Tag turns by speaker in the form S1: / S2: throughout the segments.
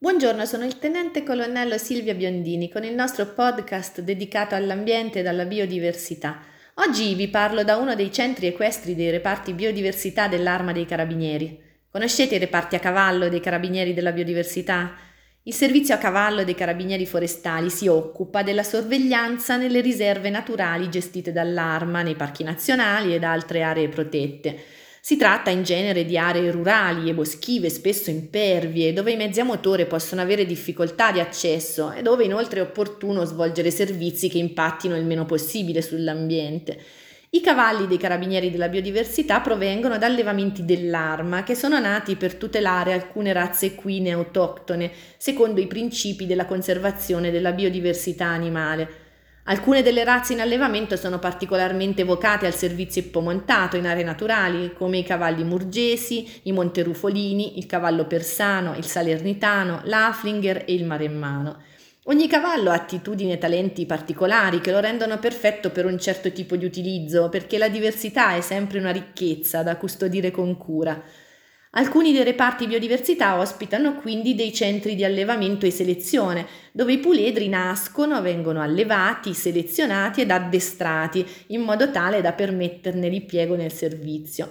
S1: Buongiorno, sono il tenente colonnello Silvia Biondini con il nostro podcast dedicato all'ambiente e alla biodiversità. Oggi vi parlo da uno dei centri equestri dei reparti biodiversità dell'Arma dei Carabinieri. Conoscete i reparti a cavallo dei Carabinieri della biodiversità? Il servizio a cavallo dei Carabinieri forestali si occupa della sorveglianza nelle riserve naturali gestite dall'Arma, nei parchi nazionali ed altre aree protette si tratta in genere di aree rurali e boschive, spesso impervie, dove i mezzi a motore possono avere difficoltà di accesso e dove inoltre è opportuno svolgere servizi che impattino il meno possibile sull'ambiente. I cavalli dei carabinieri della biodiversità provengono da allevamenti dell'arma che sono nati per tutelare alcune razze equine autoctone, secondo i principi della conservazione della biodiversità animale. Alcune delle razze in allevamento sono particolarmente vocate al servizio ippomontato in aree naturali, come i cavalli murgesi, i monterufolini, il cavallo persano, il salernitano, l'aflinger e il maremmano. Ogni cavallo ha attitudini e talenti particolari che lo rendono perfetto per un certo tipo di utilizzo, perché la diversità è sempre una ricchezza da custodire con cura. Alcuni dei reparti biodiversità ospitano quindi dei centri di allevamento e selezione, dove i puledri nascono, vengono allevati, selezionati ed addestrati, in modo tale da permetterne l'impiego nel servizio.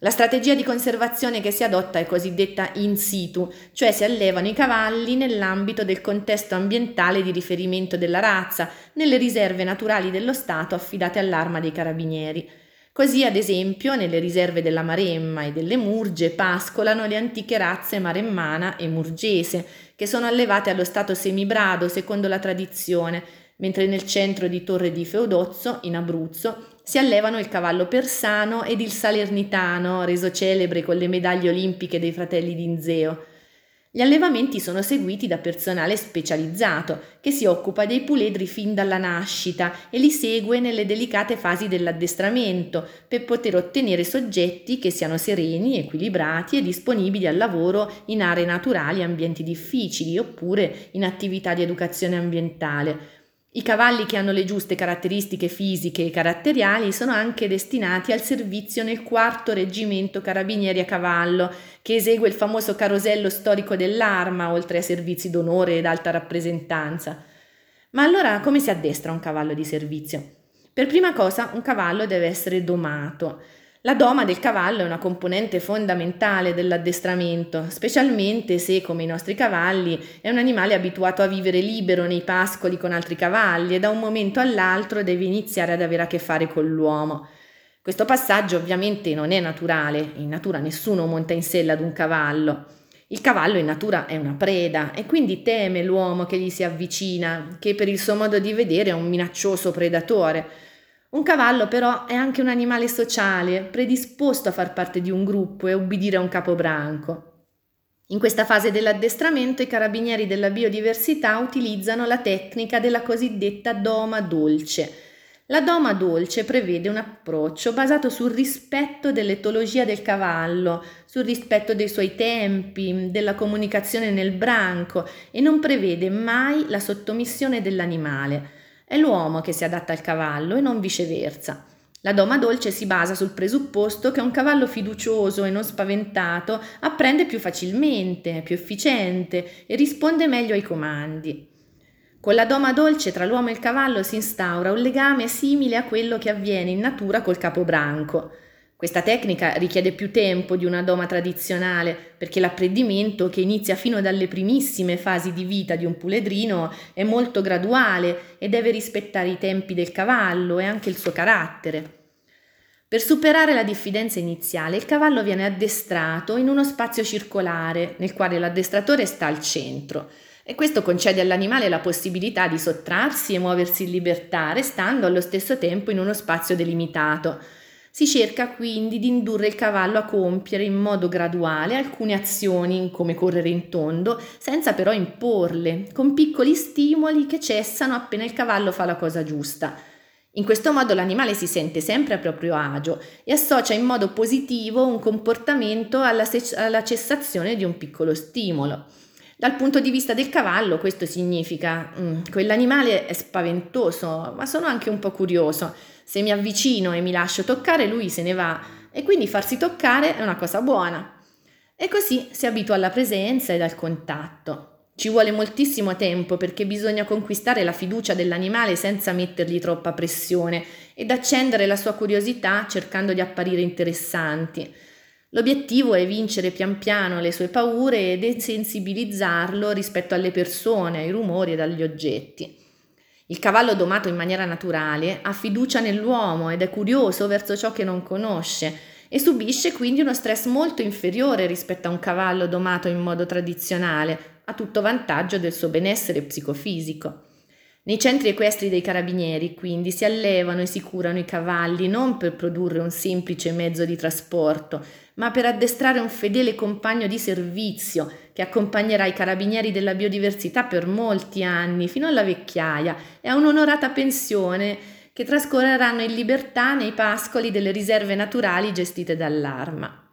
S1: La strategia di conservazione che si adotta è cosiddetta in situ, cioè si allevano i cavalli nell'ambito del contesto ambientale di riferimento della razza, nelle riserve naturali dello Stato affidate all'arma dei carabinieri. Così, ad esempio, nelle riserve della Maremma e delle Murge pascolano le antiche razze maremmana e murgese, che sono allevate allo stato semibrado secondo la tradizione, mentre nel centro di Torre di Feudozzo, in Abruzzo, si allevano il cavallo persano ed il salernitano, reso celebre con le medaglie olimpiche dei fratelli d'Inzeo. Gli allevamenti sono seguiti da personale specializzato che si occupa dei puledri fin dalla nascita e li segue nelle delicate fasi dell'addestramento per poter ottenere soggetti che siano sereni, equilibrati e disponibili al lavoro in aree naturali e ambienti difficili oppure in attività di educazione ambientale, i cavalli che hanno le giuste caratteristiche fisiche e caratteriali sono anche destinati al servizio nel quarto reggimento carabinieri a cavallo, che esegue il famoso carosello storico dell'arma, oltre ai servizi d'onore ed alta rappresentanza. Ma allora come si addestra un cavallo di servizio? Per prima cosa un cavallo deve essere domato. La doma del cavallo è una componente fondamentale dell'addestramento, specialmente se, come i nostri cavalli, è un animale abituato a vivere libero nei pascoli con altri cavalli e da un momento all'altro deve iniziare ad avere a che fare con l'uomo. Questo passaggio ovviamente non è naturale, in natura nessuno monta in sella ad un cavallo. Il cavallo in natura è una preda e quindi teme l'uomo che gli si avvicina, che per il suo modo di vedere è un minaccioso predatore un cavallo però è anche un animale sociale, predisposto a far parte di un gruppo e ubbidire a un capobranco. In questa fase dell'addestramento i carabinieri della biodiversità utilizzano la tecnica della cosiddetta doma dolce. La doma dolce prevede un approccio basato sul rispetto dell'etologia del cavallo, sul rispetto dei suoi tempi, della comunicazione nel branco e non prevede mai la sottomissione dell'animale. È l'uomo che si adatta al cavallo e non viceversa. La doma dolce si basa sul presupposto che un cavallo fiducioso e non spaventato apprende più facilmente, più efficiente e risponde meglio ai comandi. Con la doma dolce tra l'uomo e il cavallo si instaura un legame simile a quello che avviene in natura col capobranco. Questa tecnica richiede più tempo di una doma tradizionale perché l'apprendimento, che inizia fino dalle primissime fasi di vita di un puledrino, è molto graduale e deve rispettare i tempi del cavallo e anche il suo carattere. Per superare la diffidenza iniziale, il cavallo viene addestrato in uno spazio circolare nel quale l'addestratore sta al centro e questo concede all'animale la possibilità di sottrarsi e muoversi in libertà, restando allo stesso tempo in uno spazio delimitato si cerca quindi di indurre il cavallo a compiere in modo graduale alcune azioni come correre in tondo, senza però imporle, con piccoli stimoli che cessano appena il cavallo fa la cosa giusta. In questo modo l'animale si sente sempre a proprio agio e associa in modo positivo un comportamento alla, se- alla cessazione di un piccolo stimolo. Dal punto di vista del cavallo questo significa mm, quell'animale è spaventoso, ma sono anche un po' curioso. Se mi avvicino e mi lascio toccare, lui se ne va e quindi farsi toccare è una cosa buona. E così si abitua alla presenza ed al contatto. Ci vuole moltissimo tempo perché bisogna conquistare la fiducia dell'animale senza mettergli troppa pressione ed accendere la sua curiosità cercando di apparire interessanti. L'obiettivo è vincere pian piano le sue paure e desensibilizzarlo rispetto alle persone, ai rumori ed agli oggetti. Il cavallo domato in maniera naturale ha fiducia nell'uomo ed è curioso verso ciò che non conosce e subisce quindi uno stress molto inferiore rispetto a un cavallo domato in modo tradizionale, a tutto vantaggio del suo benessere psicofisico. Nei centri equestri dei carabinieri, quindi, si allevano e si curano i cavalli non per produrre un semplice mezzo di trasporto, ma per addestrare un fedele compagno di servizio che accompagnerà i carabinieri della biodiversità per molti anni, fino alla vecchiaia e a un'onorata pensione che trascorreranno in libertà nei pascoli delle riserve naturali gestite dall'Arma.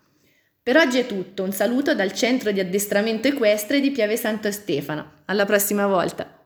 S1: Per oggi è tutto, un saluto dal centro di addestramento equestre di Piave Santo Stefano. Alla prossima volta!